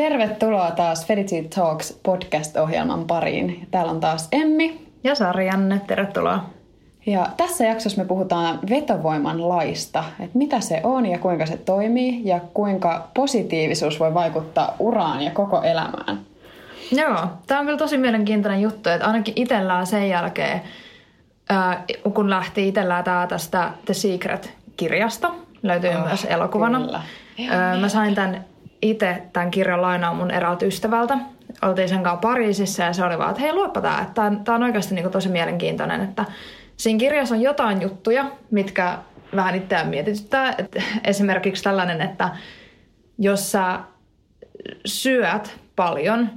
Tervetuloa taas Felicity Talks podcast-ohjelman pariin. Täällä on taas Emmi. Ja Sarjanne, tervetuloa. Ja tässä jaksossa me puhutaan vetovoiman laista, että mitä se on ja kuinka se toimii ja kuinka positiivisuus voi vaikuttaa uraan ja koko elämään. Joo, tämä on kyllä tosi mielenkiintoinen juttu, että ainakin itsellään sen jälkeen, kun lähti itsellään tämä tästä The Secret-kirjasta, löytyy oh, myös elokuvana. Kyllä. Mä sain tämän itse tämän kirjan lainaa mun eräältä ystävältä. Oltiin sen kanssa Pariisissa ja se oli vaan, että hei luoppa tämä, että tämä on oikeasti niin tosi mielenkiintoinen, että siinä kirjassa on jotain juttuja, mitkä vähän itseään mietityttää. että esimerkiksi tällainen, että jos sä syöt paljon,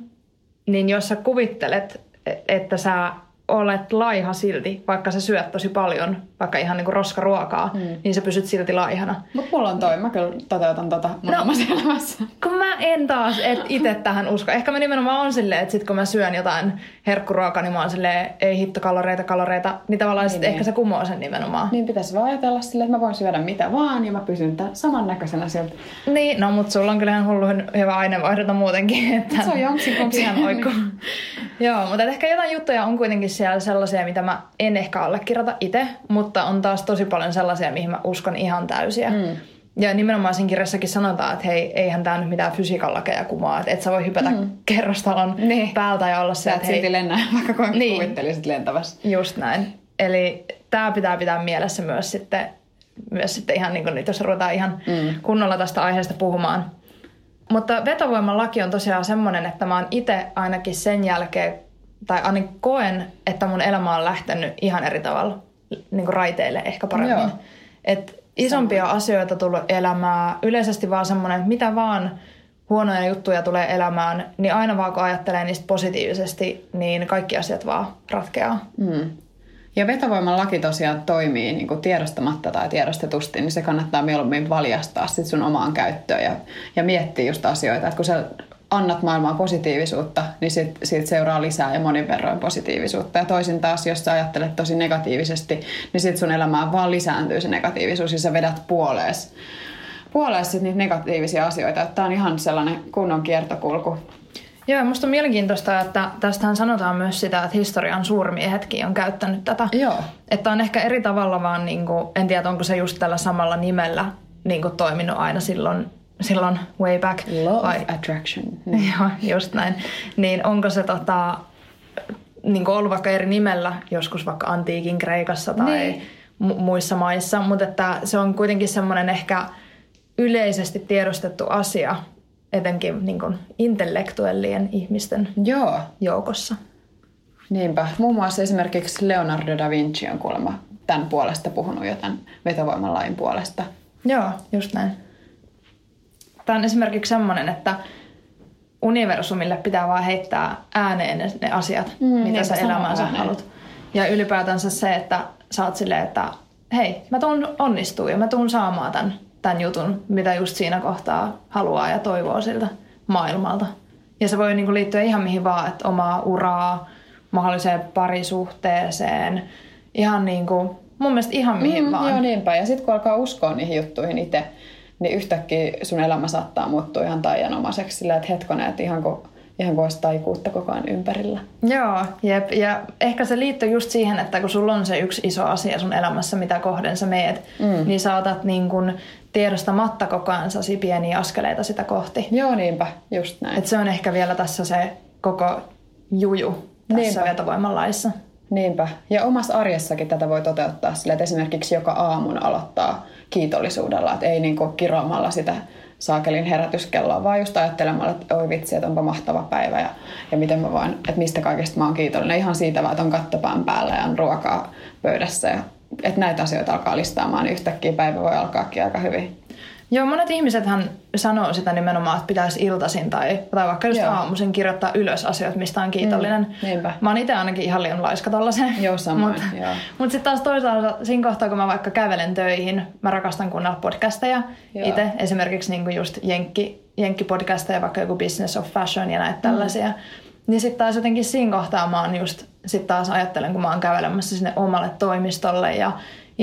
niin jos sä kuvittelet, että sä olet laiha silti, vaikka sä syöt tosi paljon, vaikka ihan niinku roskaruokaa, mm. niin sä pysyt silti laihana. Mutta mulla on toi, mä kyllä toteutan tota mun no, elämässä. Kun mä en taas et itse tähän usko. Ehkä mä nimenomaan on silleen, että sit kun mä syön jotain herkkuruokaa, niin mä oon silleen, ei hitto kaloreita, kaloreita, niin tavallaan niin, sit niin. ehkä se kumoo sen nimenomaan. Niin pitäisi vaan ajatella silleen, että mä voin syödä mitä vaan ja mä pysyn samannäköisenä sieltä. Niin, no mutta sulla on kyllä ihan hullu hyvä aineenvaihdunta muutenkin. Että se on jonksin ihan oikku. Joo, mutta ehkä jotain juttuja on kuitenkin siellä sellaisia, mitä mä en ehkä allekirjoita itse, mutta on taas tosi paljon sellaisia, mihin mä uskon ihan täysiä. Mm. Ja nimenomaan siinä kirjassakin sanotaan, että hei, eihän tämä nyt mitään fysiikan lakeja kumaa, että et sä voi hypätä mm. kerrostalon niin. päältä ja olla se, että hei... lennä, vaikka kuinka niin. kuvittelisit lentävässä. Just näin. Eli tämä pitää pitää mielessä myös sitten, myös sitten ihan niin kuin nyt, jos ruvetaan ihan mm. kunnolla tästä aiheesta puhumaan. Mutta vetovoiman laki on tosiaan semmoinen, että mä oon itse ainakin sen jälkeen, tai ainakin koen, että mun elämä on lähtenyt ihan eri tavalla niin kuin raiteille ehkä paremmin. Joo. Et isompia Sama. asioita tullut elämään, yleisesti vaan semmoinen, että mitä vaan huonoja juttuja tulee elämään, niin aina vaan kun ajattelee niistä positiivisesti, niin kaikki asiat vaan ratkeaa. Mm. Ja vetovoiman laki tosiaan toimii niin kuin tiedostamatta tai tiedostetusti, niin se kannattaa mieluummin valjastaa sit sun omaan käyttöön ja, ja miettiä just asioita. Että kun sä annat maailmaan positiivisuutta, niin sit, siitä seuraa lisää ja monin verroin positiivisuutta. Ja toisin taas, jos sä ajattelet tosi negatiivisesti, niin sit sun elämään vaan lisääntyy se negatiivisuus ja sä vedät puolees, puolees sit niitä negatiivisia asioita. Tämä on ihan sellainen kunnon kiertokulku. Joo, musta on mielenkiintoista, että tästähän sanotaan myös sitä, että historian suurmiehetkin on käyttänyt tätä. Joo. Että on ehkä eri tavalla vaan, niin kuin, en tiedä onko se just tällä samalla nimellä niin kuin toiminut aina silloin silloin way back. Law vai, of attraction. Joo, just näin. Niin onko se tota, niin ollut vaikka eri nimellä, joskus vaikka antiikin Kreikassa tai niin. mu- muissa maissa, mutta että se on kuitenkin semmoinen ehkä yleisesti tiedostettu asia, etenkin niin kuin intellektuellien ihmisten Joo. joukossa. Niinpä. Muun muassa esimerkiksi Leonardo da Vinci on kuulemma tämän puolesta puhunut jo tämän vetovoimalain puolesta. Joo, just näin. Tämä on esimerkiksi semmoinen, että universumille pitää vaan heittää ääneen ne, ne asiat, mm, mitä niin, sä elämäänsä haluat. Ja ylipäätänsä se, että sä oot silleen, että hei, mä tuun onnistuu ja mä tuun saamaan tämän, tämän jutun, mitä just siinä kohtaa haluaa ja toivoo siltä maailmalta. Ja se voi niinku liittyä ihan mihin vaan, että omaa uraa, mahdolliseen parisuhteeseen, ihan niinku, mun mielestä ihan mihin mm, vaan. Joo niinpä, ja sitten kun alkaa uskoa niihin juttuihin itse, niin yhtäkkiä sun elämä saattaa muuttua ihan taianomaiseksi sillä, että hetkonen, että ihan kuin ihan kuin olisi taikuutta koko ajan ympärillä. Joo, jep. Ja ehkä se liittyy just siihen, että kun sulla on se yksi iso asia sun elämässä, mitä kohden sä meet, mm. niin sä otat niin kuin tiedostamatta koko ajan pieniä askeleita sitä kohti. Joo, niinpä. Just näin. Et se on ehkä vielä tässä se koko juju tässä niinpä. vetovoimanlaissa. Niinpä. Ja omassa arjessakin tätä voi toteuttaa sillä, että esimerkiksi joka aamun aloittaa kiitollisuudella, että ei niin kiroamalla sitä, saakelin herätyskelloa, vaan just ajattelemalla, että oi vitsi, että onpa mahtava päivä ja, ja miten mä voin, että mistä kaikesta mä oon kiitollinen. Ihan siitä vaan, että on kattopään päällä ja on ruokaa pöydässä ja että näitä asioita alkaa listaamaan, niin yhtäkkiä päivä voi alkaakin aika hyvin. Joo, monet ihmisethän sanoo sitä nimenomaan, että pitäisi iltaisin tai, tai vaikka just Joo. aamuisin kirjoittaa ylös asioita, mistä on kiitollinen. Mm, niinpä. Mä oon itse ainakin ihan liian laiska tollasen. Joo, samoin. Mutta mut sitten taas toisaalta siinä kohtaa, kun mä vaikka kävelen töihin, mä rakastan kuunnella podcasteja itse. Esimerkiksi niinku just Jenkki, Jenkki-podcasteja, vaikka joku Business of Fashion ja näitä mm. tällaisia. Niin sitten taas jotenkin siinä kohtaa mä oon just, sit taas ajattelen, kun mä oon kävelemässä sinne omalle toimistolle ja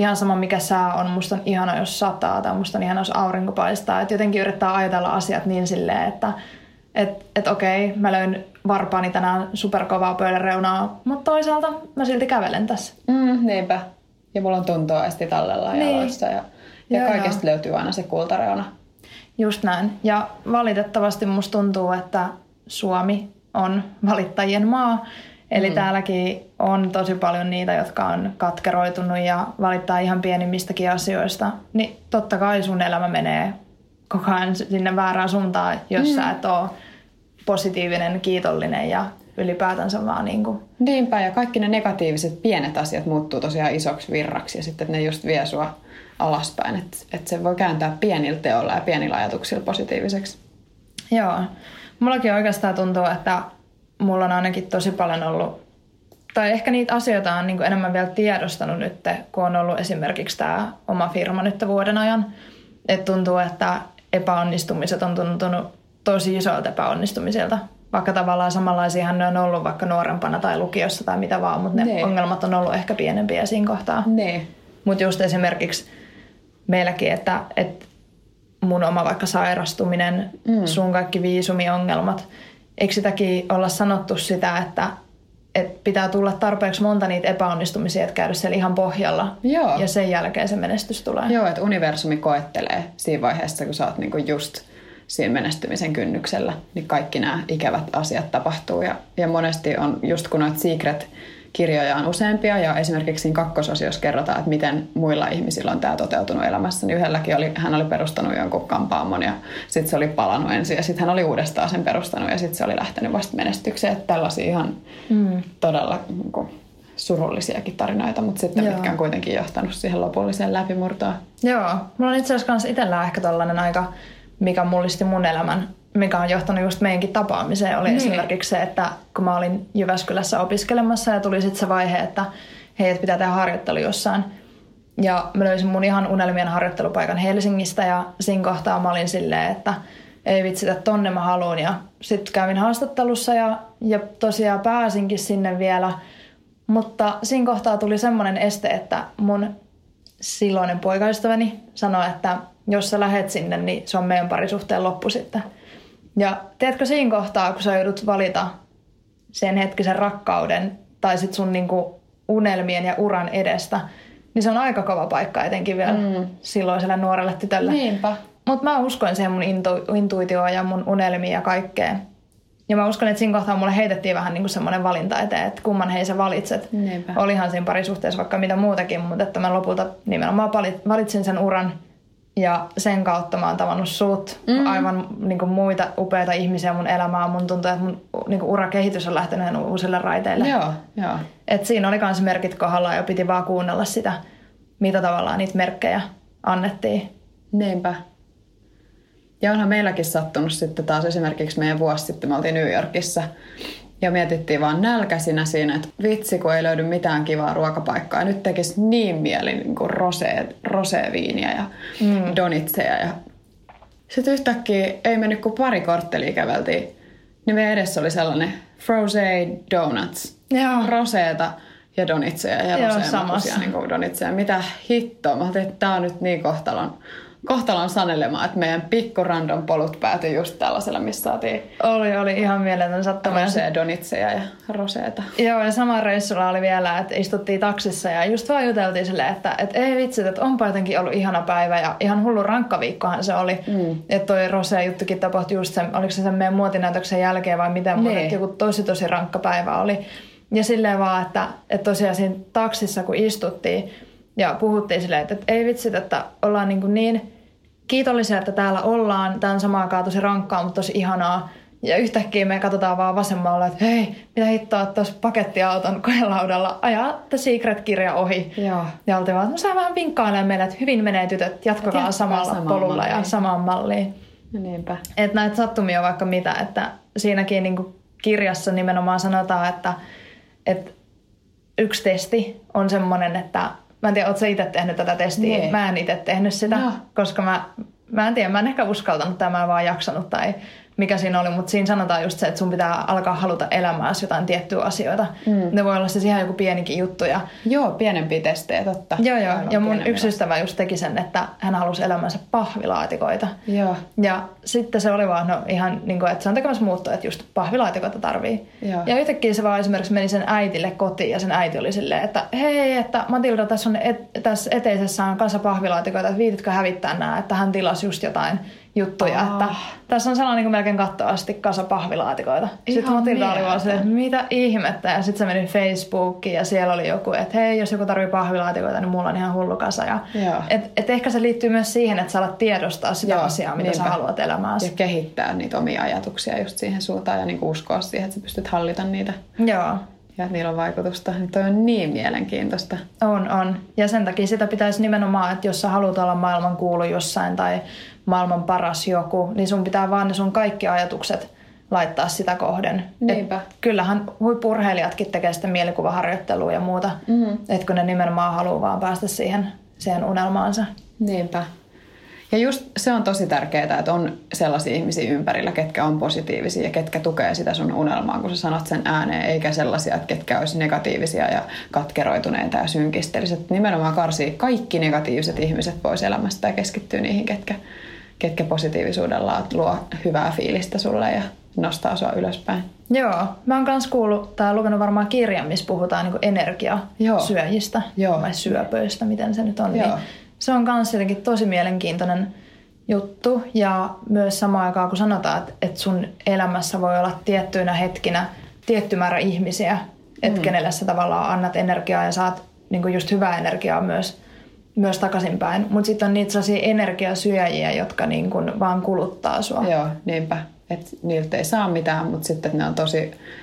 ihan sama mikä sää on, musta on ihana jos sataa tai musta on ihana jos aurinko paistaa. Että jotenkin yrittää ajatella asiat niin silleen, että et, et okei, mä löin varpaani tänään superkovaa pöydän reunaa, mutta toisaalta mä silti kävelen tässä. Mm, niinpä. Ja mulla on tuntoa esti tallella niin. jaloissa ja, ja joo, kaikesta joo. löytyy aina se kultareuna. Just näin. Ja valitettavasti musta tuntuu, että Suomi on valittajien maa. Eli mm. täälläkin on tosi paljon niitä, jotka on katkeroitunut ja valittaa ihan pienimmistäkin asioista. Niin totta kai sun elämä menee koko ajan sinne väärään suuntaan, jos mm. sä et ole positiivinen, kiitollinen ja ylipäätänsä vaan niin kuin... Niinpä, ja kaikki ne negatiiviset pienet asiat muuttuu tosiaan isoksi virraksi ja sitten ne just vie sua alaspäin. Että et se voi kääntää pienillä teolla ja pienillä ajatuksilla positiiviseksi. Joo. Mullakin oikeastaan tuntuu, että mulla on ainakin tosi paljon ollut, tai ehkä niitä asioita on niin enemmän vielä tiedostanut nyt, kun on ollut esimerkiksi tämä oma firma nyt vuoden ajan. Että tuntuu, että epäonnistumiset on tuntunut tosi isoilta epäonnistumisilta. Vaikka tavallaan samanlaisia ne on ollut vaikka nuorempana tai lukiossa tai mitä vaan, mutta ne ne. ongelmat on ollut ehkä pienempiä siinä kohtaa. Mutta just esimerkiksi meilläkin, että, että mun oma vaikka sairastuminen, mm. sun kaikki viisumiongelmat – eikö sitäkin olla sanottu sitä, että, että pitää tulla tarpeeksi monta niitä epäonnistumisia, että käydä siellä ihan pohjalla. Joo. Ja sen jälkeen se menestys tulee. Joo, että universumi koettelee siinä vaiheessa, kun sä oot niinku just siinä menestymisen kynnyksellä, niin kaikki nämä ikävät asiat tapahtuu. Ja, ja monesti on just kun noita secret kirjoja on useampia ja esimerkiksi siinä kakkososiossa kerrotaan, että miten muilla ihmisillä on tämä toteutunut elämässä. Niin yhdelläkin oli, hän oli perustanut jonkun kampaamon ja sitten se oli palannut ensin ja sitten hän oli uudestaan sen perustanut ja sitten se oli lähtenyt vasta menestykseen. Että tällaisia ihan mm. todella niin kuin, surullisiakin tarinoita, mutta sitten Joo. mitkä on kuitenkin johtanut siihen lopulliseen läpimurtoon. Joo, mulla on itse asiassa itsellä ehkä tällainen aika, mikä mullisti mun elämän mikä on johtanut just meidänkin tapaamiseen, oli niin. esimerkiksi se, että kun mä olin Jyväskylässä opiskelemassa ja tuli sitten se vaihe, että hei, että pitää tehdä harjoittelu jossain. Ja mä löysin mun ihan unelmien harjoittelupaikan Helsingistä ja siinä kohtaa mä olin silleen, että ei vitsi, että tonne mä haluan. Ja sitten kävin haastattelussa ja, ja tosiaan pääsinkin sinne vielä. Mutta siinä kohtaa tuli semmoinen este, että mun silloinen poikaystäväni sanoi, että jos sä lähet sinne, niin se on meidän parisuhteen loppu sitten. Ja tiedätkö siinä kohtaa, kun sä joudut valita sen hetkisen rakkauden tai sit sun niinku unelmien ja uran edestä, niin se on aika kova paikka etenkin vielä mm. silloiselle nuorelle tytölle. Niinpä. Mutta mä uskoin siihen mun intu- intuitioon ja mun unelmiin ja kaikkeen. Ja mä uskon, että siinä kohtaa mulle heitettiin vähän niin kuin semmoinen valinta eteen, että kumman hei sä valitset. Niinpä. Olihan siinä parisuhteessa vaikka mitä muutakin, mutta että mä lopulta nimenomaan valitsin sen uran – ja sen kautta mä oon tavannut sut, mm. aivan niin kuin muita upeita ihmisiä mun elämää. Mun tuntuu, että mun niin kuin urakehitys on lähtenyt uusille raiteille. Joo, joo. Et siinä oli myös merkit kohdalla ja piti vaan kuunnella sitä, mitä tavallaan niitä merkkejä annettiin. Niinpä. Ja onhan meilläkin sattunut sitten taas esimerkiksi meidän vuosi sitten, me oltiin New Yorkissa ja mietittiin vaan nälkäisinä siinä, että vitsi kun ei löydy mitään kivaa ruokapaikkaa. Nyt tekisi niin mieli niin kuin rosee, roseviiniä ja mm. donitseja. Ja... Sitten yhtäkkiä ei mennyt kuin pari korttelia käveltiin. Niin meidän edessä oli sellainen frozen donuts. Joo. Roseeta ja donitseja ja rosea niin donitseja. Mitä hittoa. Mä ajattelin, että tämä on nyt niin kohtalon kohtalon sanelemaan, että meidän pikku random polut päätyi just tällaisella, missä saatiin... Oli, oli ihan mieletön sattuma. Rosea, donitseja ja roseeta. Joo, ja sama reissulla oli vielä, että istuttiin taksissa ja just vaan juteltiin silleen, että, että ei vitsi, että onpa jotenkin ollut ihana päivä ja ihan hullu rankka viikkohan se oli. Mm. Että toi rosea juttukin tapahtui just sen, oliko se sen meidän muotinäytöksen jälkeen vai miten, mutta niin. joku tosi tosi rankka päivä oli. Ja silleen vaan, että, että tosiaan siinä taksissa kun istuttiin, ja puhuttiin silleen, että, että ei vitsit, että ollaan niin, kuin niin kiitollisia, että täällä ollaan. Tämä on samaan aikaan tosi rankkaa, mutta tosi ihanaa. Ja yhtäkkiä me katsotaan vaan vasemmalla, että hei, mitä hittoa tuossa pakettiauton koelaudalla ajaa The Secret-kirja ohi. Joo. Ja oltiin vaan, että no vähän vinkkailemaan meille, että hyvin menee tytöt, jatkakaa Jatkaa samalla polulla malliin. ja samaan malliin. No niinpä. Että näitä sattumia on vaikka mitä, että siinäkin niin kirjassa nimenomaan sanotaan, että, että yksi testi on semmoinen, että mä en tiedä, ootko sä itse tehnyt tätä testiä? Nee. Mä en itse tehnyt sitä, No. koska mä, mä en tiedä, mä en ehkä uskaltanut tai mä en vaan jaksanut tai mikä siinä oli, mutta siinä sanotaan just se, että sun pitää alkaa haluta elämääsi jotain tiettyjä asioita. Mm. Ne voi olla siis ihan joku pienikin juttu ja Joo, pienempiä testejä, totta. Joo, joo. Aivan Ja mun yksi ystävä just teki sen, että hän halusi elämänsä pahvilaatikoita. Joo. Ja sitten se oli vaan no, ihan niin kuin, että se on tekemässä muuttoa, että just pahvilaatikoita tarvii. Joo. Ja yhtäkkiä se vaan esimerkiksi meni sen äitille kotiin ja sen äiti oli silleen, että hei, että Matilda tässä, on et, tässä eteisessä on kanssa pahvilaatikoita, että viititkö hävittää nämä, että hän tilasi just jotain juttuja, Ah. että tässä on sellainen niin kuin melkein kattoa asti kasa pahvilaatikoita. Sitten Ihan Matilda oli vaan silleen, että mitä ihmettä. Ja sitten se meni Facebookiin ja siellä oli joku, että hei, jos joku tarvii pahvilaatikoita, niin mulla on ihan hullu kasa. Ja Joo. et, et ehkä se liittyy myös siihen, että sä alat tiedostaa sitä Joo, asiaa, mitä sä niinpä. haluat elämääsi. Ja kehittää niitä omia ajatuksia just siihen suuntaan ja niinku uskoa siihen, että sä pystyt hallita niitä Joo, ja että niillä on vaikutusta. Niin toi on niin mielenkiintoista. on, on. Ja sen takia sitä pitäisi nimenomaan, että jos sä haluat olla maailman kuulu jossain tai maailman paras joku, niin sun pitää vaan ne sun kaikki ajatukset laittaa sitä kohden. Niinpä. Et kyllähän huippurheilijatkin tekee sitä mielikuvaharjoittelua ja muuta, mm. että kun ne nimenomaan haluaa vaan päästä siihen, siihen unelmaansa. Niinpä. Ja just se on tosi tärkeää, että on sellaisia ihmisiä ympärillä, ketkä on positiivisia ja ketkä tukee sitä sun unelmaa, kun sä sanot sen ääneen, eikä sellaisia, että ketkä olisi negatiivisia ja katkeroituneita ja synkisteliset. Nimenomaan karsii kaikki negatiiviset ihmiset pois elämästä ja keskittyy niihin, ketkä, ketkä positiivisuudella luo hyvää fiilistä sulle ja nostaa sua ylöspäin. Joo, mä oon kans kuullut tai lukenut varmaan kirjan, missä puhutaan niin energiasyöjistä Joo. vai syöpöistä, miten se nyt on. Joo. Niin se on kans jotenkin tosi mielenkiintoinen juttu ja myös samaan aikaan kun sanotaan, että, että sun elämässä voi olla tiettyinä hetkinä tietty määrä ihmisiä, että mm. kenelle sä tavallaan annat energiaa ja saat niin just hyvää energiaa myös, myös takaisinpäin. Mutta sitten on niitä sellaisia energiasyöjiä, jotka niin kuin vaan kuluttaa sua. Joo, niinpä. Että niiltä ei saa mitään, mutta sitten ne on tosi...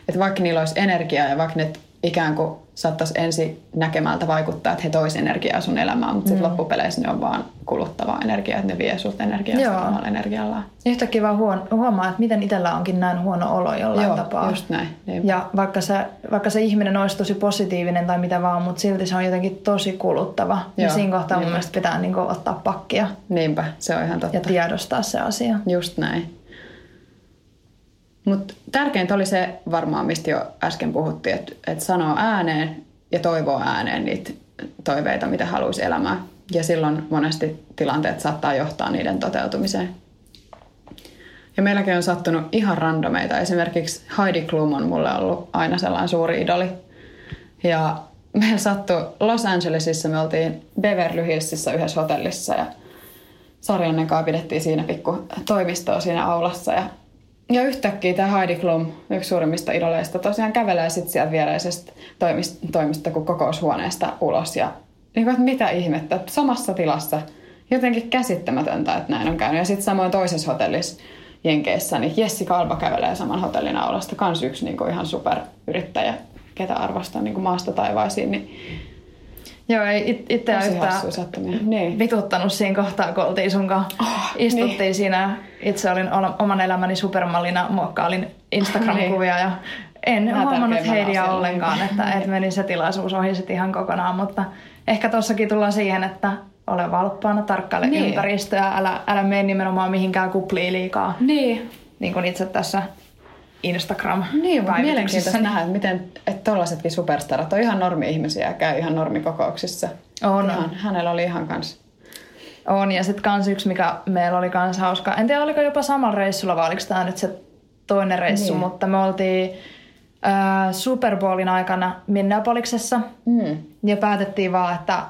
Että vaikka niillä olisi energiaa ja vaikka ne ikään kuin saattaisi ensi näkemältä vaikuttaa, että he tois energiaa sun elämään, mutta sitten mm. loppupeleissä ne on vaan kuluttavaa energiaa, että ne vie sulta energiaa Joo. sitä omalla energiallaan. Yhtäkkiä vaan huon, huomaa, että miten itsellä onkin näin huono olo jollain Joo, tapaa. just näin. Niinpä. Ja vaikka se, vaikka se ihminen olisi tosi positiivinen tai mitä vaan, mutta silti se on jotenkin tosi kuluttava. Joo, ja siinä kohtaa mun niinpä. mielestä pitää niinku ottaa pakkia Niinpä, se on ihan totta. ja tiedostaa se asia. Just näin. Mutta tärkeintä oli se varmaan, mistä jo äsken puhuttiin, että, että sanoo ääneen ja toivoo ääneen niitä toiveita, mitä haluaisi elämään. Ja silloin monesti tilanteet saattaa johtaa niiden toteutumiseen. Ja meilläkin on sattunut ihan randomeita. Esimerkiksi Heidi Klum on mulle ollut aina sellainen suuri idoli. Ja meillä sattui Los Angelesissa, me oltiin Beverly Hillsissä yhdessä hotellissa ja Sarjannen kanssa pidettiin siinä pikku toimistoa siinä aulassa. Ja, ja yhtäkkiä tämä Heidi Klum, yksi suurimmista idoleista, tosiaan kävelee sitten sieltä viereisestä toimist- toimista kuin kokoushuoneesta ulos. Ja niin kuin, mitä ihmettä, että samassa tilassa jotenkin käsittämätöntä, että näin on käynyt. Ja sitten samoin toisessa hotellissa Jenkeissä, niin Jessi Kalba kävelee saman hotellin aulasta. Kans yksi niin kuin ihan superyrittäjä, ketä arvostan niin kuin maasta taivaisiin. Niin Joo, ei it, itseä yhtään. Niin. vituttanut siinä kohtaa, kun oltiin sun kanssa. Oh, Istuttiin niin. siinä, itse olin ol- oman elämäni supermallina, muokkailin Instagram-kuvia ja en Vähän huomannut Heidiä ollenkaan, että, että meni se tilaisuus ohi sit ihan kokonaan, mutta ehkä tossakin tullaan siihen, että ole valppaana, tarkkaile Niin. ympäristöä, älä, älä mene nimenomaan mihinkään kupliin liikaa. Niin. Niin kuin itse tässä instagram Niin, mutta mielenkiintoista nähdä, että miten että tollasetkin superstarat on ihan normi-ihmisiä ja käy ihan normikokouksissa. On. Ihan, hänellä oli ihan kans. On, ja sitten kans yksi, mikä meillä oli kans hauska. En tiedä, oliko jopa samalla reissulla vai oliko tämä nyt se toinen reissu, Niin. mutta me oltiin äh, Super Bowlin aikana Minneapoliksessa Mm. ja päätettiin vaan, että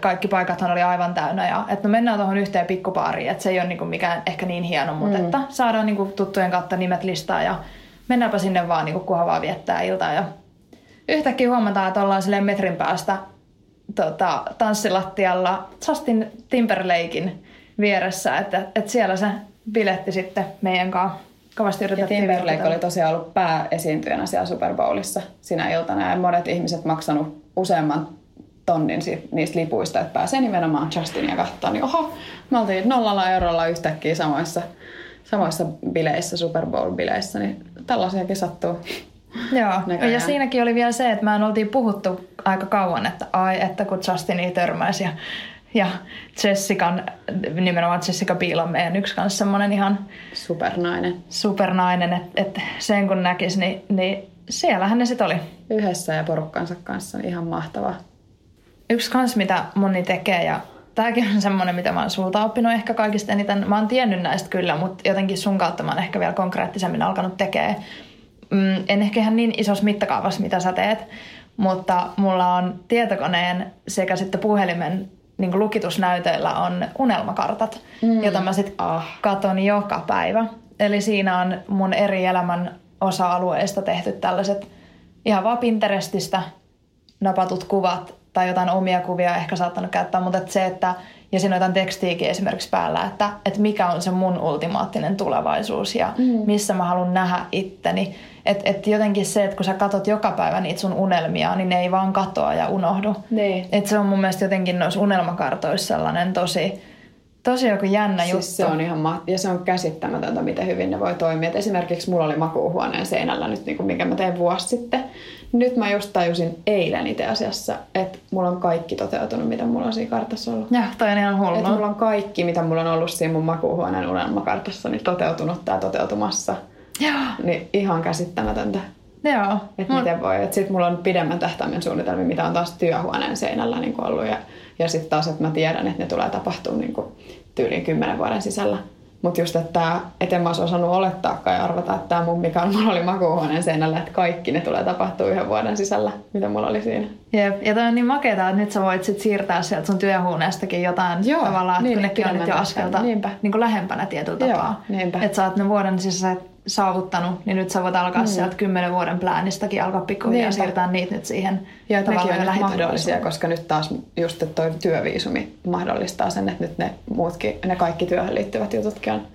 kaikki paikathan oli aivan täynnä ja että no mennään tuohon yhteen pikkupaariin, että se ei ole niinku mikään ehkä niin hieno, mutta mm. että saadaan niinku tuttujen kautta nimet listaa ja mennäänpä sinne vaan niinku kunhan vaan viettää iltaa ja yhtäkkiä huomataan, että ollaan silleen metrin päästä tota, tanssilattialla Justin Timberlakein vieressä, että, että siellä se biletti sitten meidän kanssa kovasti yritettiin. Ja Timberlake oli tosiaan ollut pääesiintyjänä siellä Super Bowlissa sinä iltana ja monet ihmiset maksanut useamman tonnin niistä lipuista, että pääsee nimenomaan Justinia katsoa, niin oho, me oltiin nollalla eurolla yhtäkkiä samoissa, samoissa bileissä, Super Bowl-bileissä, niin tällaisiakin sattuu. Joo, näköjään. ja siinäkin oli vielä se, että me oltiin puhuttu aika kauan, että ai, että kun Justini törmäisi ja, ja Jessican, nimenomaan Jessica Biel on meidän yksi kanssa semmoinen ihan supernainen, supernainen että, että sen kun näkisi, niin, niin siellähän ne sitten oli. Yhdessä ja porukkansa kanssa, niin ihan mahtavaa. Yksi kans, mitä moni tekee ja tämäkin on semmoinen, mitä mä oon sulta oppinut ehkä kaikista eniten. Mä oon tiennyt näistä kyllä, mutta jotenkin sun kautta mä oon ehkä vielä konkreettisemmin alkanut tekee. Mm, en ehkä ihan niin isossa mittakaavassa, mitä sä teet, mutta mulla on tietokoneen sekä sitten puhelimen niin lukitusnäytöillä on unelmakartat, mm. jota mä sitten ah. katon joka päivä. Eli siinä on mun eri elämän osa-alueista tehty tällaiset ihan vaan Pinterestistä napatut kuvat tai jotain omia kuvia ehkä saattanut käyttää, mutta että se, että ja siinä on jotain tekstiäkin esimerkiksi päällä, että, että mikä on se mun ultimaattinen tulevaisuus ja mm. missä mä haluan nähdä itteni. Että et jotenkin se, että kun sä katot joka päivä niitä sun unelmia, niin ne ei vaan katoa ja unohdu. Niin. Että se on mun mielestä jotenkin noissa unelmakartoissa sellainen tosi, tosi joku jännä siis juttu. se on ihan ma- ja se on käsittämätöntä, miten hyvin ne voi toimia. Et esimerkiksi mulla oli makuuhuoneen seinällä nyt, niin kuin minkä mä tein vuosi sitten. Nyt mä just tajusin eilen itse asiassa, että mulla on kaikki toteutunut, mitä mulla on siinä kartassa ollut. Ja, toi on ihan hullu. Että mulla on kaikki, mitä mulla on ollut siinä mun makuuhuoneen unelmakartassa, niin toteutunut tai toteutumassa. Joo. Niin ihan käsittämätöntä. Joo. Että Mut... miten voi. Sitten mulla on pidemmän tähtäimen suunnitelmia, mitä on taas työhuoneen seinällä niin ollut. Ja, ja sitten taas, että mä tiedän, että ne tulee tapahtumaan niin tyyliin kymmenen vuoden sisällä. Mutta just, että et en mä olisi osannut olettaakaan ja arvata, että tämä mun, mikä on, mulla oli makuuhuoneen seinällä, että kaikki ne tulee tapahtua yhden vuoden sisällä, mitä mulla oli siinä. Jep, ja toi on niin makeeta, että nyt sä voit sit siirtää sieltä sun työhuoneestakin jotain Joo, tavallaan, että niin, kun nekin on nyt jo askelta niinpä. niin kuin lähempänä tietyllä tapaa. Että sä oot ne vuoden sisällä saavuttanut, niin nyt sä voit alkaa mm. sieltä kymmenen vuoden pläänistäkin alkaa pikkuhiljaa siirtää niitä nyt siihen Ja että nekin on mahdollisia, koska nyt taas just että toi työviisumi mahdollistaa sen, että nyt ne muutkin, ne kaikki työhön liittyvät jututkin on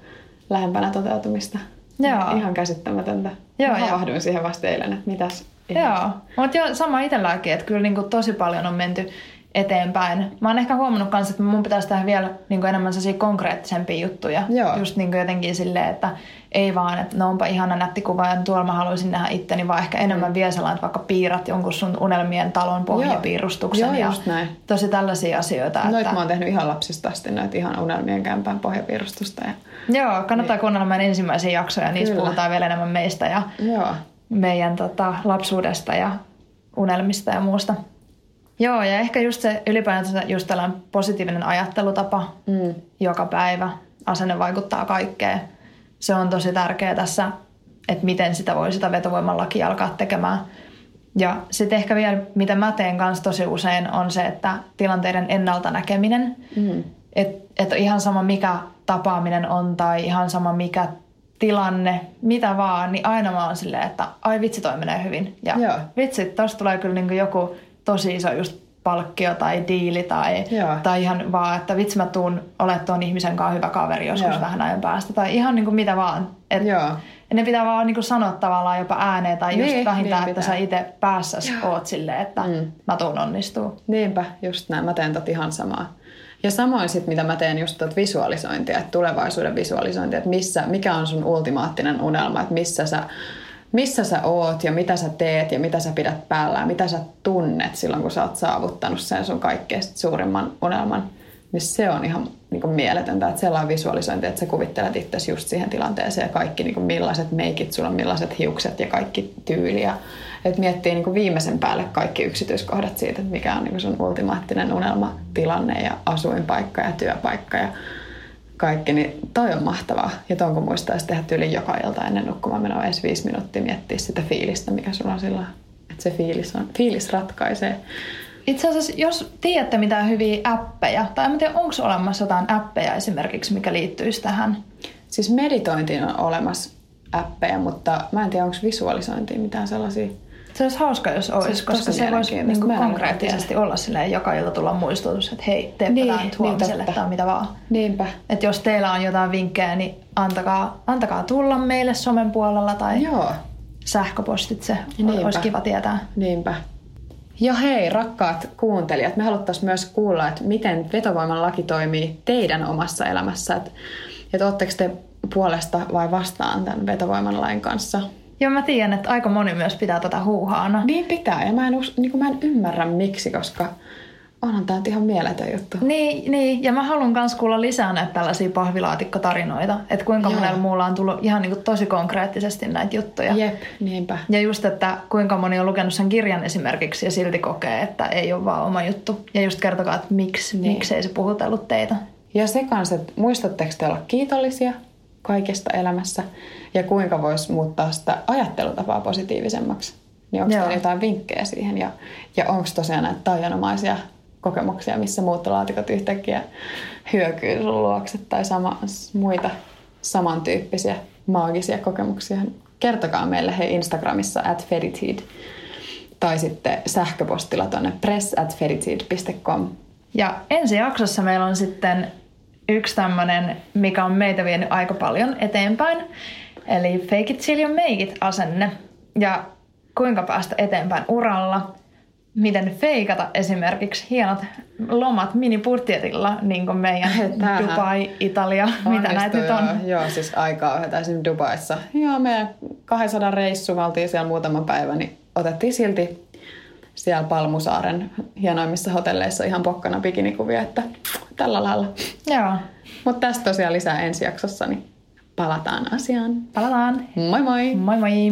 lähempänä toteutumista. Joo. Ihan käsittämätöntä. Joo, Mä havahduin siihen vasta eilen, että mitäs. Joo, mutta jo sama itselläkin, että kyllä niinku tosi paljon on menty eteenpäin. Mä oon ehkä huomannut kanssa, että mun pitäisi tehdä vielä niin kuin enemmän sellaisia konkreettisempia juttuja. Joo. Just niin kuin jotenkin silleen, että ei vaan, että no onpa ihana nätti kuva ja tuolla mä haluaisin nähdä itteni, vaan ehkä enemmän mm. vielä sellainen, että vaikka piirrat jonkun sun unelmien talon pohjapiirustuksen Joo, ja just näin. tosi tällaisia asioita. Noit että... mä oon tehnyt ihan lapsista asti noita ihan unelmien kämpään pohjapiirustusta. Ja... Joo, kannattaa niin. kuunnella meidän ensimmäisiä jaksoja, niissä Kyllä. puhutaan vielä enemmän meistä ja Joo. meidän tota, lapsuudesta ja unelmista ja muusta. Joo, ja ehkä just se ylipäänsä just tällainen positiivinen ajattelutapa mm. joka päivä. Asenne vaikuttaa kaikkeen. Se on tosi tärkeää tässä, että miten sitä voi sitä vetovoiman lakia alkaa tekemään. Ja sitten ehkä vielä, mitä mä teen kanssa tosi usein, on se, että tilanteiden ennalta näkeminen. Mm. Että et ihan sama mikä tapaaminen on tai ihan sama mikä tilanne, mitä vaan, niin aina mä oon silleen, että ai vitsi toi menee hyvin. Ja Joo. vitsi, tosta tulee kyllä niinku joku tosi iso just palkkio tai diili tai, tai ihan vaan, että vitsi mä tuun olemaan tuon ihmisen kanssa hyvä kaveri joskus Joo. vähän ajan päästä. Tai ihan niin kuin mitä vaan. Et, Joo. ne pitää vaan niin kuin sanoa tavallaan jopa ääneen tai just niin, vähintään, niin että sä itse päässäs Joo. oot silleen, että mm. mä tuun onnistuu. Niinpä, just näin. Mä teen tot ihan samaa. Ja samoin sitten, mitä mä teen just tot visualisointia, että tulevaisuuden visualisointia, että missä, mikä on sun ultimaattinen unelma, että missä sä missä sä oot ja mitä sä teet ja mitä sä pidät päällä ja mitä sä tunnet silloin, kun sä oot saavuttanut sen sun kaikkein suurimman unelman, niin se on ihan niin kuin mieletöntä, että sellainen visualisointi, että sä kuvittelet itse just siihen tilanteeseen ja kaikki niin kuin millaiset meikit sulla on, millaiset hiukset ja kaikki tyyli ja että miettii niin kuin viimeisen päälle kaikki yksityiskohdat siitä, että mikä on niin kuin sun ultimaattinen unelmatilanne ja asuinpaikka ja työpaikka ja kaikki, niin toi on mahtavaa. Ja ton kun muistaisi tehdä tyyli joka ilta ennen nukkumaan menoa edes viisi minuuttia miettiä sitä fiilistä, mikä sulla on silloin. Että se fiilis, on, fiilis ratkaisee. Itse asiassa, jos tiedätte mitään hyviä appeja, tai en tiedä, onko olemassa jotain appeja esimerkiksi, mikä liittyisi tähän? Siis meditointiin on olemassa appeja, mutta mä en tiedä, onko visualisointiin mitään sellaisia. Se olisi hauska, jos olisi, se koska se voisi niin kuin konkreettisesti olla silleen joka ilta tulla muistutus, että hei, teepä niin, tämä nyt huomiselle niin tai mitä vaan. Niinpä. Että jos teillä on jotain vinkkejä, niin antakaa, antakaa tulla meille somen puolella tai Joo. sähköpostitse. Niinpä. Olisi kiva tietää. Niinpä. Ja hei, rakkaat kuuntelijat, me haluttaisiin myös kuulla, että miten vetovoiman laki toimii teidän omassa elämässä. Että, että te puolesta vai vastaan tämän vetovoiman lain kanssa? Joo, mä tiedän, että aika moni myös pitää tätä huuhaana. Niin pitää, ja mä en, niin kuin mä en ymmärrä miksi, koska onhan tämä ihan mieletön juttu. Niin, niin, ja mä haluan myös kuulla lisää näitä tällaisia pahvilaatikkotarinoita, että kuinka Joo. monella muulla on tullut ihan niin kuin tosi konkreettisesti näitä juttuja. Jep, niinpä. Ja just, että kuinka moni on lukenut sen kirjan esimerkiksi ja silti kokee, että ei ole vaan oma juttu. Ja just kertokaa, että miksi, niin. miksi ei se puhutellut teitä. Ja se kanssa, että muistatteko te olla kiitollisia kaikesta elämässä ja kuinka voisi muuttaa sitä ajattelutapaa positiivisemmaksi. Niin onko teillä jotain vinkkejä siihen ja, ja onko tosiaan näitä taianomaisia kokemuksia, missä muuttolaatikot yhtäkkiä hyökyy sun luokse tai sama, muita samantyyppisiä maagisia kokemuksia. Kertokaa meille he Instagramissa at Feritid tai sitten sähköpostilla tuonne press at. Ja ensi jaksossa meillä on sitten yksi tämmöinen, mikä on meitä vienyt aika paljon eteenpäin. Eli fake it till you make it asenne. Ja kuinka päästä eteenpäin uralla. Miten feikata esimerkiksi hienot lomat minipurttietilla, niin kuin meidän Tähän. Dubai, Italia, Onnistu, mitä näitä nyt on. Joo, siis aikaa esimerkiksi Dubaissa. Joo, meidän 200 reissu, me oltiin siellä muutama päivä, niin otettiin silti siellä Palmusaaren hienoimmissa hotelleissa ihan pokkana bikinikuvia, että tällä lailla. Joo. Mutta tästä tosiaan lisää ensi jaksossa, niin palataan asiaan. Palataan. Moi moi! Moi moi!